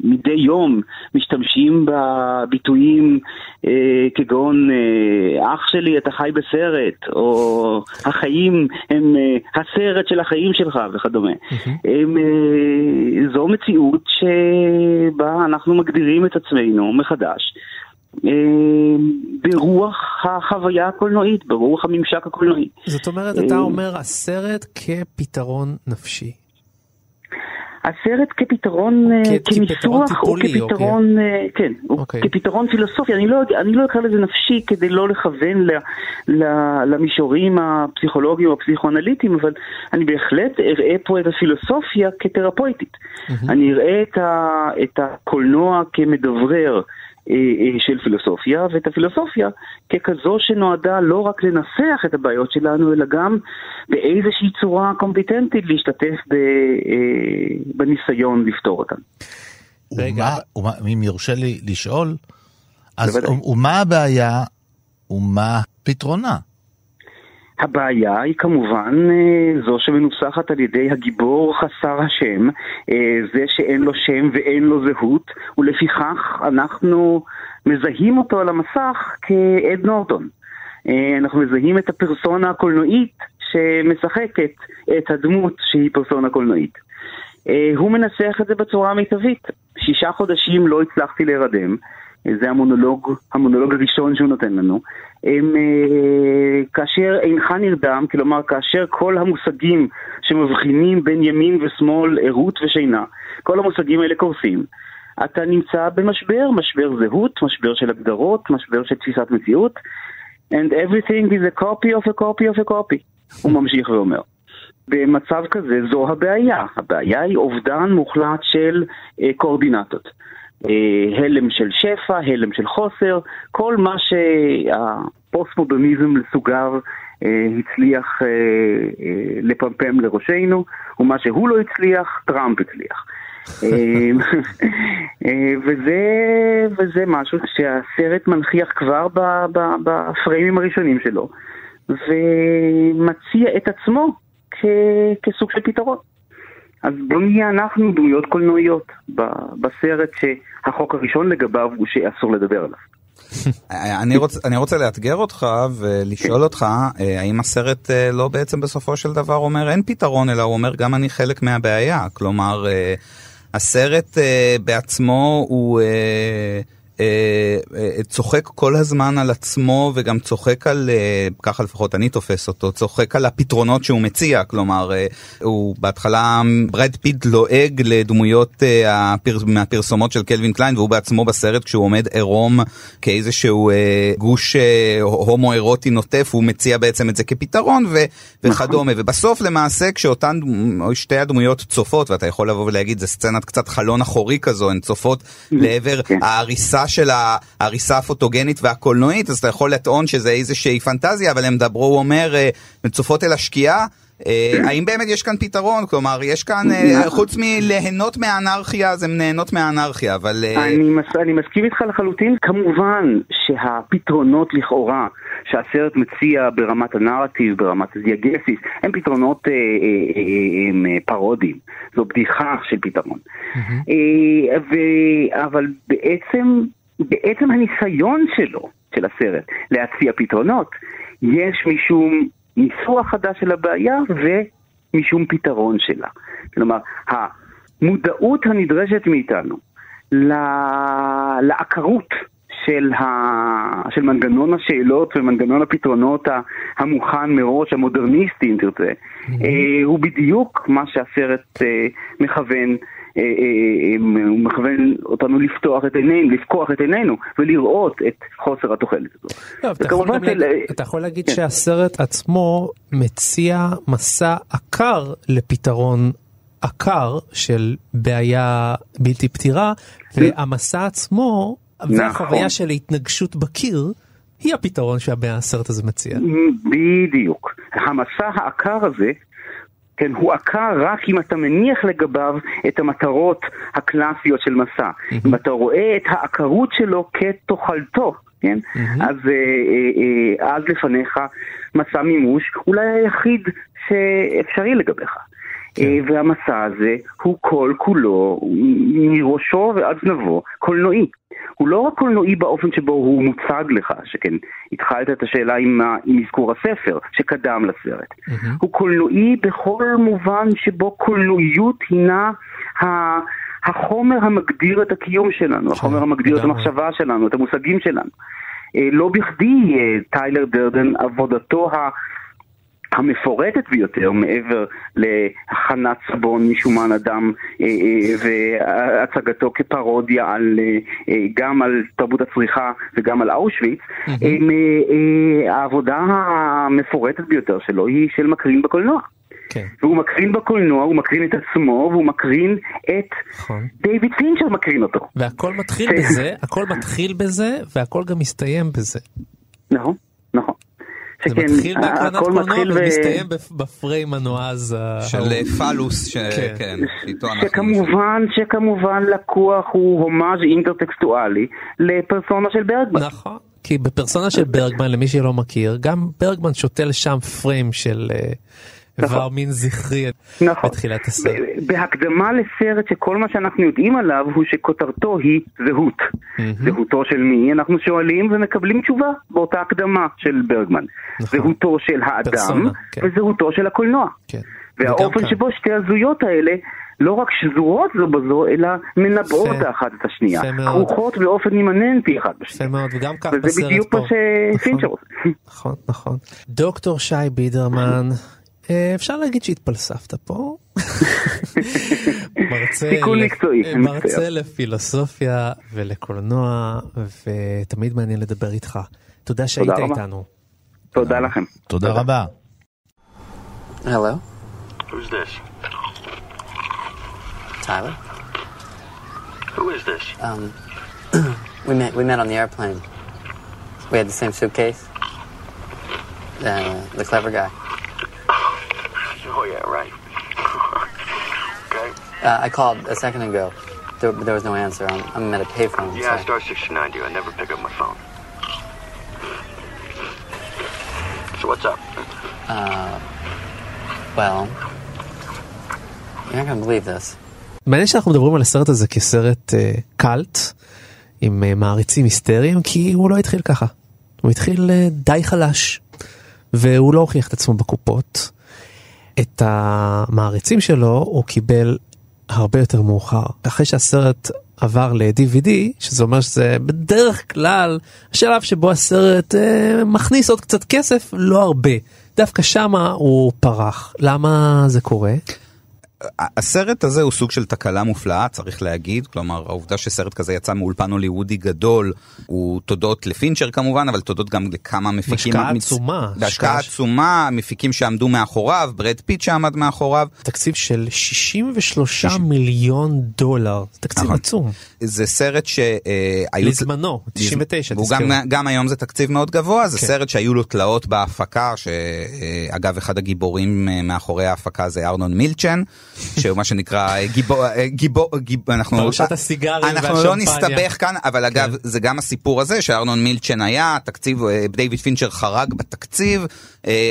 מדי יום משתמשים בביטויים אה, כגון אה, אח שלי אתה חי בסרט, או החיים הם אה, הסרט של החיים שלך וכדומה. Mm-hmm. הם, אה, זו מציאות שבה אנחנו מגדירים את עצמנו מחדש. אה, ברוח החוויה הקולנועית, ברוח הממשק הקולנועי. זאת אומרת, אתה אה, אומר הסרט כפתרון נפשי. הסרט כפתרון, אה, כניסוח, או כפתרון, אוקיי. כן, אוקיי. כפתרון פילוסופי, אני לא, אני לא אקרא לזה נפשי כדי לא לכוון ל, ל, למישורים הפסיכולוגיים או הפסיכואנליטיים, אבל אני בהחלט אראה פה את הפילוסופיה כתרפויטית. אני אראה את, ה, את הקולנוע כמדברר. אה, אה, של פילוסופיה, ואת הפילוסופיה ככזו שנועדה לא רק לנסח את הבעיות שלנו, אלא גם באיזושהי צורה קומפיטנטית להשתתף ב, אה, בניסיון לפתור אותן. ומה, ומה, אם יורשה לי לשאול, אז ומה הבעיה ומה פתרונה? הבעיה היא כמובן אה, זו שמנוסחת על ידי הגיבור חסר השם, אה, זה שאין לו שם ואין לו זהות, ולפיכך אנחנו מזהים אותו על המסך כאד נורטון. אה, אנחנו מזהים את הפרסונה הקולנועית שמשחקת את הדמות שהיא פרסונה קולנועית. הוא מנסח את זה בצורה המיטבית. שישה חודשים לא הצלחתי להירדם. זה המונולוג, המונולוג הראשון שהוא נותן לנו. הם, אה, כאשר אינך נרדם, כלומר כאשר כל המושגים שמבחינים בין ימין ושמאל, ערות ושינה, כל המושגים האלה קורסים, אתה נמצא במשבר, משבר זהות, משבר של הגדרות, משבר של תפיסת מציאות, and everything is a copy of a copy of a copy, הוא ממשיך ואומר. במצב כזה זו הבעיה, הבעיה היא אובדן מוחלט של אה, קואורדינטות. אה, הלם של שפע, הלם של חוסר, כל מה שהפוסט-מודרניזם לסוגיו אה, הצליח אה, לפמפם לראשנו, ומה שהוא לא הצליח, טראמפ הצליח. וזה, וזה משהו שהסרט מנכיח כבר בפריימים הראשונים שלו, ומציע את עצמו כסוג של פתרון. אז בוא נהיה אנחנו דמויות קולנועיות בסרט שהחוק הראשון לגביו הוא שאסור לדבר עליו. אני, רוצ, אני רוצה לאתגר אותך ולשאול אותך, אה, האם הסרט אה, לא בעצם בסופו של דבר אומר אין פתרון, אלא הוא אומר גם אני חלק מהבעיה. כלומר, אה, הסרט בעצמו הוא... אה, אה, אה, צוחק כל הזמן על עצמו וגם צוחק על, אה, ככה לפחות אני תופס אותו, צוחק על הפתרונות שהוא מציע, כלומר הוא בהתחלה ברד פיט לועג לדמויות הפר, מהפרסומות של קלווין קליין והוא בעצמו בסרט כשהוא עומד עירום כאיזשהו גוש הומו אירוטי נוטף הוא מציע בעצם את זה כפתרון ו, וכדומה ובסוף למעשה כשאותן שתי הדמויות צופות ואתה יכול לבוא ולהגיד זה סצנת קצת חלון אחורי כזו הן צופות לעבר כן. של ההריסה הפוטוגנית והקולנועית, אז אתה יכול לטעון שזה איזושהי פנטזיה, אבל הם דברו, הוא אומר, אה, מצופות אל השקיעה. אה, האם באמת יש כאן פתרון? כלומר, יש כאן, אה, חוץ מליהנות מהאנרכיה, אז הם נהנות מהאנרכיה, אבל... אני, מס, אני מסכים איתך לחלוטין. כמובן שהפתרונות לכאורה שהסרט מציע ברמת הנרטיב, ברמת הדיאגסיס, הם פתרונות פרודיים. זו בדיחה של פתרון. אבל בעצם בעצם הניסיון שלו, של הסרט, להציע פתרונות, יש משום ניסוח חדש של הבעיה ומשום פתרון שלה. כלומר, המודעות הנדרשת מאיתנו לעקרות של, ה... של מנגנון השאלות ומנגנון הפתרונות המוכן מראש, המודרניסטי אם תרצה, mm-hmm. הוא בדיוק מה שהסרט מכוון אה, אה, הוא מכוון אותנו לפתוח את עינינו, לפקוח את עינינו ולראות את חוסר התוחלת הזאת. לא, אתה, יכול של... אתה יכול להגיד כן. שהסרט עצמו מציע מסע עקר לפתרון עקר של בעיה בלתי פתירה, והמסע עצמו נכון. והחוויה של התנגשות בקיר היא הפתרון שהסרט הזה מציע. בדיוק. המסע העקר הזה כן, הוא עקר רק אם אתה מניח לגביו את המטרות הקלאסיות של מסע. אם אתה רואה את העקרות שלו כתוכלתו, כן? אז, אה, אה, אה, אז לפניך מסע מימוש, אולי היחיד שאפשרי לגביך. כן. אה, והמסע הזה הוא כל כולו, מראשו ועד זנבו, קולנועי. הוא לא רק קולנועי באופן שבו הוא מוצג לך, שכן התחלת את השאלה עם, עם אזכור הספר שקדם לסרט. Mm-hmm. הוא קולנועי בכל מובן שבו קולנועיות הינה ה... החומר המגדיר את הקיום שלנו, החומר המגדיר את המחשבה שלנו, את המושגים שלנו. אה, לא בכדי אה, טיילר דרדן, עבודתו המפורטת ביותר מעבר להכנת סבון משומן אדם אה, אה, והצגתו כפרודיה על, אה, גם על תרבות הצריכה וגם על אושוויץ, mm-hmm. העבודה המפורטת ביותר שלו היא של מקרין בקולנוע. כן. והוא מקרין בקולנוע, הוא מקרין את עצמו, והוא מקרין את נכון. דיוויד פינצ'ר מקרין אותו. והכל מתחיל בזה, הכל מתחיל בזה, והכל גם מסתיים בזה. נכון, נכון. זה מתחיל בהקרנת קולנוע ומסתיים בפריים הנועז. של פלוס, כן, שכמובן, שכמובן לקוח הוא הומאז' אינטרטקסטואלי לפרסונה של ברגמן. נכון. כי בפרסונה של ברגמן, למי שלא מכיר, גם ברגמן שותל שם פריים של איבר נכון. מין זכרי נכון. בתחילת הסרט. בהקדמה לסרט שכל מה שאנחנו יודעים עליו הוא שכותרתו היא זהות. זהותו של מי? אנחנו שואלים ומקבלים תשובה באותה הקדמה של ברגמן. נכון. זהותו של האדם כן. וזהותו של הקולנוע. כן. והאופן שבו שתי הזויות האלה לא רק שזורות זו בזו, אלא מנבאות האחת את השנייה. כרוכות באופן אימננטי אחת בשנייה. יפה מאוד, וגם כך בסרט פה. וזה בדיוק מה שפינצ'ר עושה. נכון, נכון. דוקטור שי בידרמן. אה, אפשר להגיד שהתפלספת פה. תיקון מקצועי. מרצה לפילוסופיה ולקולנוע, ותמיד מעניין לדבר איתך. תודה שהיית איתנו. תודה לכם. תודה רבה. Hello? Who's this? Tyler? Who is this? Um, we met we met on the airplane. We had the same suitcase. Uh, the clever guy. Oh, yeah, right. okay. Uh, I called a second ago. There, there was no answer. I'm, I'm at a payphone. Yeah, so. star 690. I never pick up my phone. So what's up? Uh, well, you're not gonna believe this. מעניין שאנחנו מדברים על הסרט הזה כסרט uh, קאלט עם uh, מעריצים היסטריים כי הוא לא התחיל ככה. הוא התחיל uh, די חלש והוא לא הוכיח את עצמו בקופות. את המעריצים שלו הוא קיבל הרבה יותר מאוחר. אחרי שהסרט עבר ל-DVD, שזה אומר שזה בדרך כלל השלב שבו הסרט אה, מכניס עוד קצת כסף, לא הרבה. דווקא שמה הוא פרח. למה זה קורה? הסרט הזה הוא סוג של תקלה מופלאה, צריך להגיד. כלומר, העובדה שסרט כזה יצא מאולפן הוליוודי גדול, הוא תודות לפינצ'ר כמובן, אבל תודות גם לכמה מפיקים. השקעה עצומה. בהשקעה עצומה, מפיקים שעמדו מאחוריו, ברד פיט שעמד מאחוריו. תקציב של 63 מיליון דולר, תקציב נכון. עצום. זה סרט שהיו... לזמנו, 99, והוא תזכרו. גם, גם היום זה תקציב מאוד גבוה, זה כן. סרט שהיו לו תלאות בהפקה, שאגב אחד הגיבורים אה, מאחורי ההפקה זה ארנון מילצ'ן, שהוא מה שנקרא אה, גיבור, אה, גיבור, גיב, אנחנו, פרשת הסיגרים אנחנו לא. נסתבך כאן, אבל אגב זה גם הסיפור הזה שארנון מילצ'ן היה, תקציב, אה, דיוויד פינצ'ר חרג בתקציב,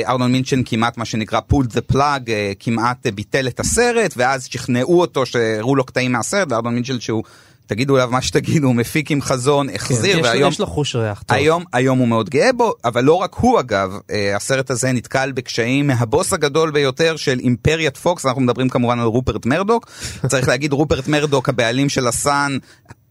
ארנון מילצ'ן כמעט מה שנקרא pulled the plug, אה, כמעט ביטל את הסרט, ואז שכנעו אותו שהראו לו קטעים מהסרט, וארנון מילצ'ן שהוא... תגידו עליו מה שתגידו, הוא מפיק עם חזון, החזיר, כן, יש לו- והיום... יש לו חוש ריח טוב. היום, היום הוא מאוד גאה בו, אבל לא רק הוא אגב, אה, הסרט הזה נתקל בקשיים מהבוס הגדול ביותר של אימפריית פוקס, אנחנו מדברים כמובן על רופרט מרדוק, צריך להגיד רופרט מרדוק הבעלים של הסאן,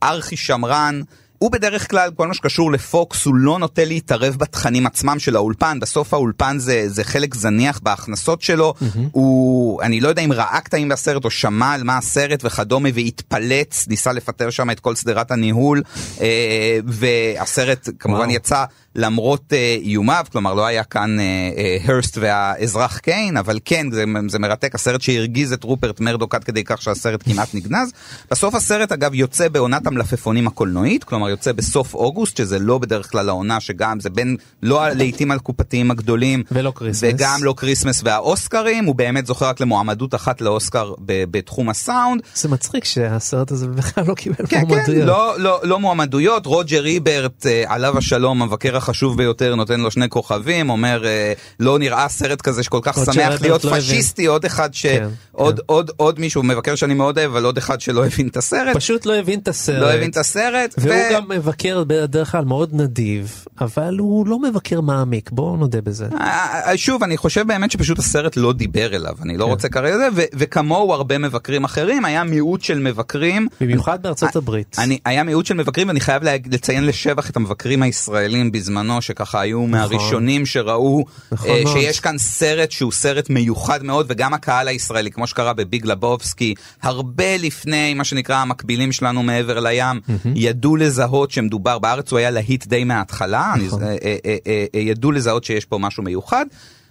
ארכי שמרן. הוא בדרך כלל, כל מה שקשור לפוקס, הוא לא נוטה להתערב בתכנים עצמם של האולפן, בסוף האולפן זה, זה חלק זניח בהכנסות שלו, הוא, אני לא יודע אם ראה קטעים בסרט או שמע על מה הסרט וכדומה, והתפלץ, ניסה לפטר שם את כל שדרת הניהול, אה, והסרט כמובן וואו. יצא למרות אה, איומיו, כלומר לא היה כאן אה, אה, הרסט והאזרח קיין, אבל כן, זה, זה מרתק, הסרט שהרגיז את רופרט מרדוק עד כדי כך שהסרט כמעט נגנז. בסוף הסרט אגב יוצא בעונת המלפפונים הקולנועית, כלומר יוצא בסוף אוגוסט, שזה לא בדרך כלל העונה, שגם זה בין, לא הלהיטים הקופתיים הגדולים, ולא כריסמס. וגם לא כריסמס והאוסקרים, הוא באמת זוכה רק למועמדות אחת לאוסקר ב- בתחום הסאונד. זה מצחיק שהסרט הזה בכלל לא קיבל כן, מועמדויות. כן, לא, לא, לא מועמדויות, רוג'ר איברט, אה, עליו השלום, המבקר החשוב ביותר, נותן לו שני כוכבים, אומר, אה, לא נראה סרט כזה שכל כך שמח להיות לא. פשיסטי, עוד אחד ש... כן, עוד, עוד, עוד מישהו, מבקר שאני מאוד אוהב, אבל עוד אחד שלא הבין את הסרט. פשוט לא הבין את הסרט. לא הבין את הסרט. והוא ו- גם מבקר בדרך כלל מאוד נדיב, אבל הוא לא מבקר מעמיק, בואו נודה בזה. אה, אה, שוב, אני חושב באמת שפשוט הסרט לא דיבר אליו, אני לא כן. רוצה כרגע זה, וכמוהו הרבה מבקרים אחרים, היה מיעוט של מבקרים. במיוחד בארצות הברית. אני, היה מיעוט של מבקרים ואני חייב לציין לשבח את המבקרים הישראלים בזמנו שככה היו מהראשונים שראו נכון אה. שיש כאן סרט שהוא סרט מיוחד מאוד וגם הקהל הישראלי כמו שקרה בביג לבובסקי הרבה לפני מה שנקרא המקבילים שלנו מעבר לים ידעו לזהות שמדובר בארץ הוא היה להיט די מההתחלה אני- נכון. אה, אה, אה, אה, אה, ידעו לזהות שיש פה משהו מיוחד.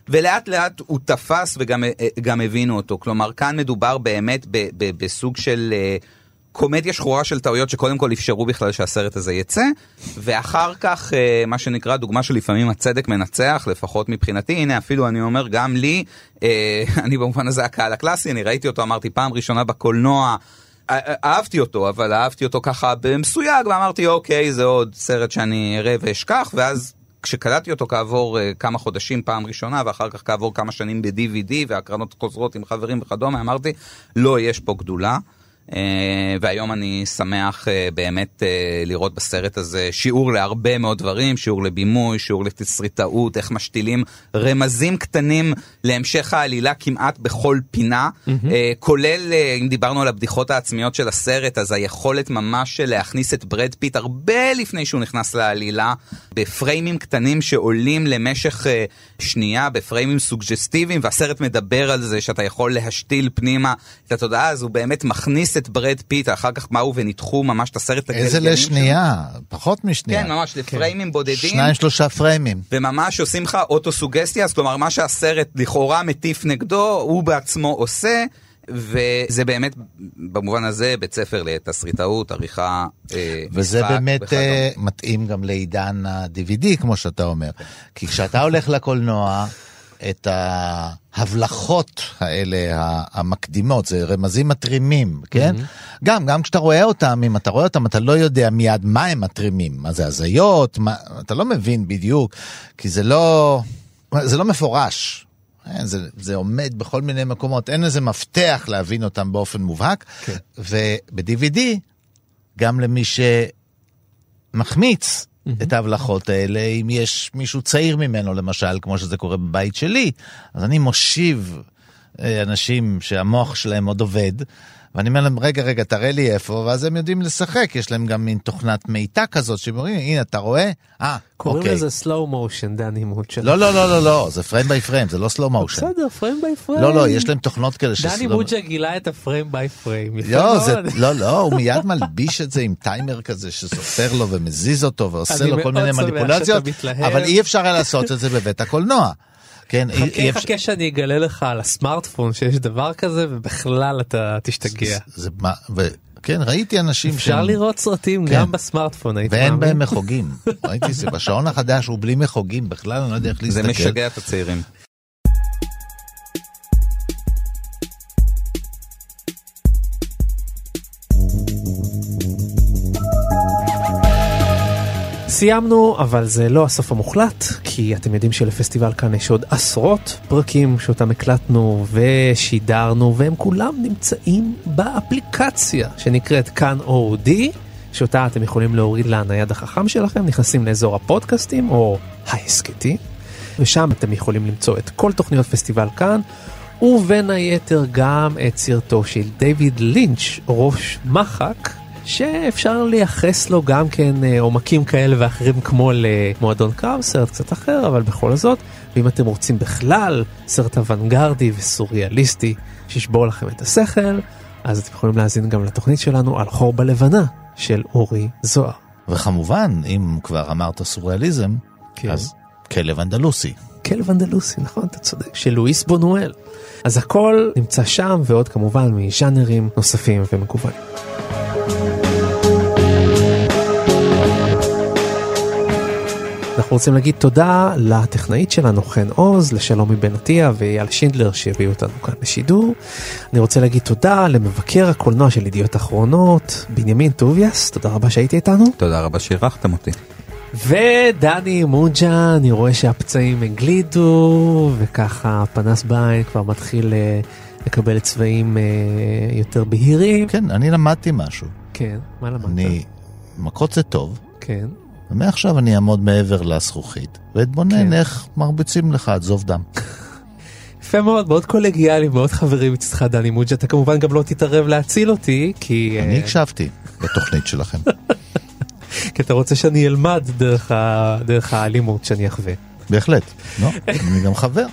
ולאט לאט הוא תפס וגם אה, גם הבינו אותו כלומר כאן מדובר באמת ב- ב- בסוג של אה, קומדיה שחורה של טעויות שקודם כל אפשרו בכלל שהסרט הזה יצא, ואחר כך אה, מה שנקרא דוגמה שלפעמים הצדק מנצח, לפחות מבחינתי, הנה אפילו אני אומר גם לי, אה, אני במובן הזה הקהל הקלאסי, אני ראיתי אותו, אמרתי פעם ראשונה בקולנוע. אה, אה, אהבתי אותו, אבל אהבתי אותו ככה במסויג, ואמרתי אוקיי, זה עוד סרט שאני אראה ואשכח, ואז כשקלטתי אותו כעבור uh, כמה חודשים פעם ראשונה, ואחר כך כעבור כמה שנים ב-DVD, והקרנות חוזרות עם חברים וכדומה, אמרתי, לא, יש פה גדולה. Uh, והיום אני שמח uh, באמת uh, לראות בסרט הזה שיעור להרבה מאוד דברים, שיעור לבימוי, שיעור לתסריטאות, איך משתילים רמזים קטנים להמשך העלילה כמעט בכל פינה, mm-hmm. כולל, אם דיברנו על הבדיחות העצמיות של הסרט, אז היכולת ממש להכניס את ברד פיט הרבה לפני שהוא נכנס לעלילה, בפריימים קטנים שעולים למשך שנייה, בפריימים סוגג'סטיביים, והסרט מדבר על זה שאתה יכול להשתיל פנימה את התודעה, אז הוא באמת מכניס את ברד פיט, אחר כך באו וניתחו ממש את הסרט איזה לגלגלים לשנייה? פחות משנייה. כן, ממש לפריימים בודדים. שניים שלושה פריימים. וממש עושים לך אוטוסוגסטיה, כלומר מה שהסרט לכאורה מטיף נגדו, הוא בעצמו עושה. וזה באמת במובן הזה בית ספר לתסריטאות, עריכה, אה, וזה משחק באמת. אה, מתאים גם לעידן ה-DVD, כמו שאתה אומר. כי כשאתה הולך לקולנוע, את ההבלחות האלה המקדימות, זה רמזים מתרימים, כן? גם, גם כשאתה רואה אותם, אם אתה רואה אותם, אתה לא יודע מיד מה הם מתרימים, מה זה הזיות, מה, אתה לא מבין בדיוק, כי זה לא, זה לא מפורש. אה, זה, זה עומד בכל מיני מקומות, אין איזה מפתח להבין אותם באופן מובהק, כן. וב-DVD, גם למי שמחמיץ את ההבלחות האלה, אם יש מישהו צעיר ממנו למשל, כמו שזה קורה בבית שלי, אז אני מושיב אה, אנשים שהמוח שלהם עוד עובד, ואני אומר להם, רגע, רגע, תראה לי איפה, ואז הם יודעים לשחק, יש להם גם מין תוכנת מיטה כזאת, שאומרים, הנה, אתה רואה? אה, קוראים אוקיי. לזה slow motion, דני מוצ'ה. לא, לא, לא, לא, לא, זה frame by frame, זה לא slow motion. בסדר, frame by frame. לא, לא, יש להם תוכנות כאלה של דני slow- מוג'ה גילה את ה frame by frame. יפה לא, זה. לא, לא, הוא מיד מלביש את זה עם טיימר כזה שסופר לו ומזיז אותו ועושה לו כל מיני מניפולציות. אבל אי אפשר היה לעשות את זה בבית הקולנוע. כן, אי- אי חכה, אפשר- חכה שאני אגלה לך על הסמארטפון שיש דבר כזה ובכלל אתה תשתגע. זה מה, ו- כן, ראיתי אנשים אפשר שהם- לראות סרטים כן. גם בסמארטפון, היית ואין מאמין? בהם מחוגים. ראיתי זה בשעון החדש הוא בלי מחוגים בכלל, אני לא יודע איך זה להסתכל. משגע את הצעירים. סיימנו, אבל זה לא הסוף המוחלט, כי אתם יודעים שלפסטיבל כאן יש עוד עשרות פרקים שאותם הקלטנו ושידרנו, והם כולם נמצאים באפליקציה שנקראת כאן אודי, שאותה אתם יכולים להוריד לנייד החכם שלכם, נכנסים לאזור הפודקאסטים או ההסכתים, ושם אתם יכולים למצוא את כל תוכניות פסטיבל כאן, ובין היתר גם את סרטו של דיוויד לינץ', ראש מחק. שאפשר לייחס לו גם כן אה, עומקים כאלה ואחרים כמו למועדון קרב, סרט קצת אחר, אבל בכל זאת, ואם אתם רוצים בכלל סרט אוונגרדי וסוריאליסטי שישבור לכם את השכל, אז אתם יכולים להאזין גם לתוכנית שלנו על חור בלבנה של אורי זוהר. וכמובן, אם כבר אמרת סוריאליזם, כן. אז כלב אנדלוסי. כלב אנדלוסי, נכון, אתה צודק, של לואיס בונואל. אז הכל נמצא שם, ועוד כמובן מז'אנרים נוספים ומגוונים. אנחנו רוצים להגיד תודה לטכנאית שלנו חן עוז, לשלומי בן עטיה ואייל שינדלר שהביאו אותנו כאן לשידור. אני רוצה להגיד תודה למבקר הקולנוע של ידיעות אחרונות, בנימין טוביאס, תודה רבה שהייתי איתנו. תודה רבה שאירחתם אותי. ודני מוג'ה, אני רואה שהפצעים הגלידו, וככה הפנס בעין כבר מתחיל אה, לקבל צבעים אה, יותר בהירים. כן, אני למדתי משהו. כן, מה למדת? אני, מכות זה טוב, כן. ומעכשיו אני אעמוד מעבר לזכוכית, ואתבונן כן. איך מרביצים לך עד זוב דם. יפה מאוד, מאוד קולגיאלי, מאוד חברים מצדך דני מוג'ה, אתה כמובן גם לא תתערב להציל אותי, כי... אני אה, הקשבתי לתוכנית שלכם. כי אתה רוצה שאני אלמד דרך, ה... דרך האלימות שאני אחווה. בהחלט. לא, אני גם חבר.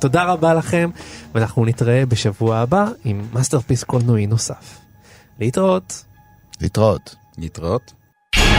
תודה רבה לכם, ואנחנו נתראה בשבוע הבא עם masterpiece קולנועי נוסף. להתראות. להתראות. להתראות.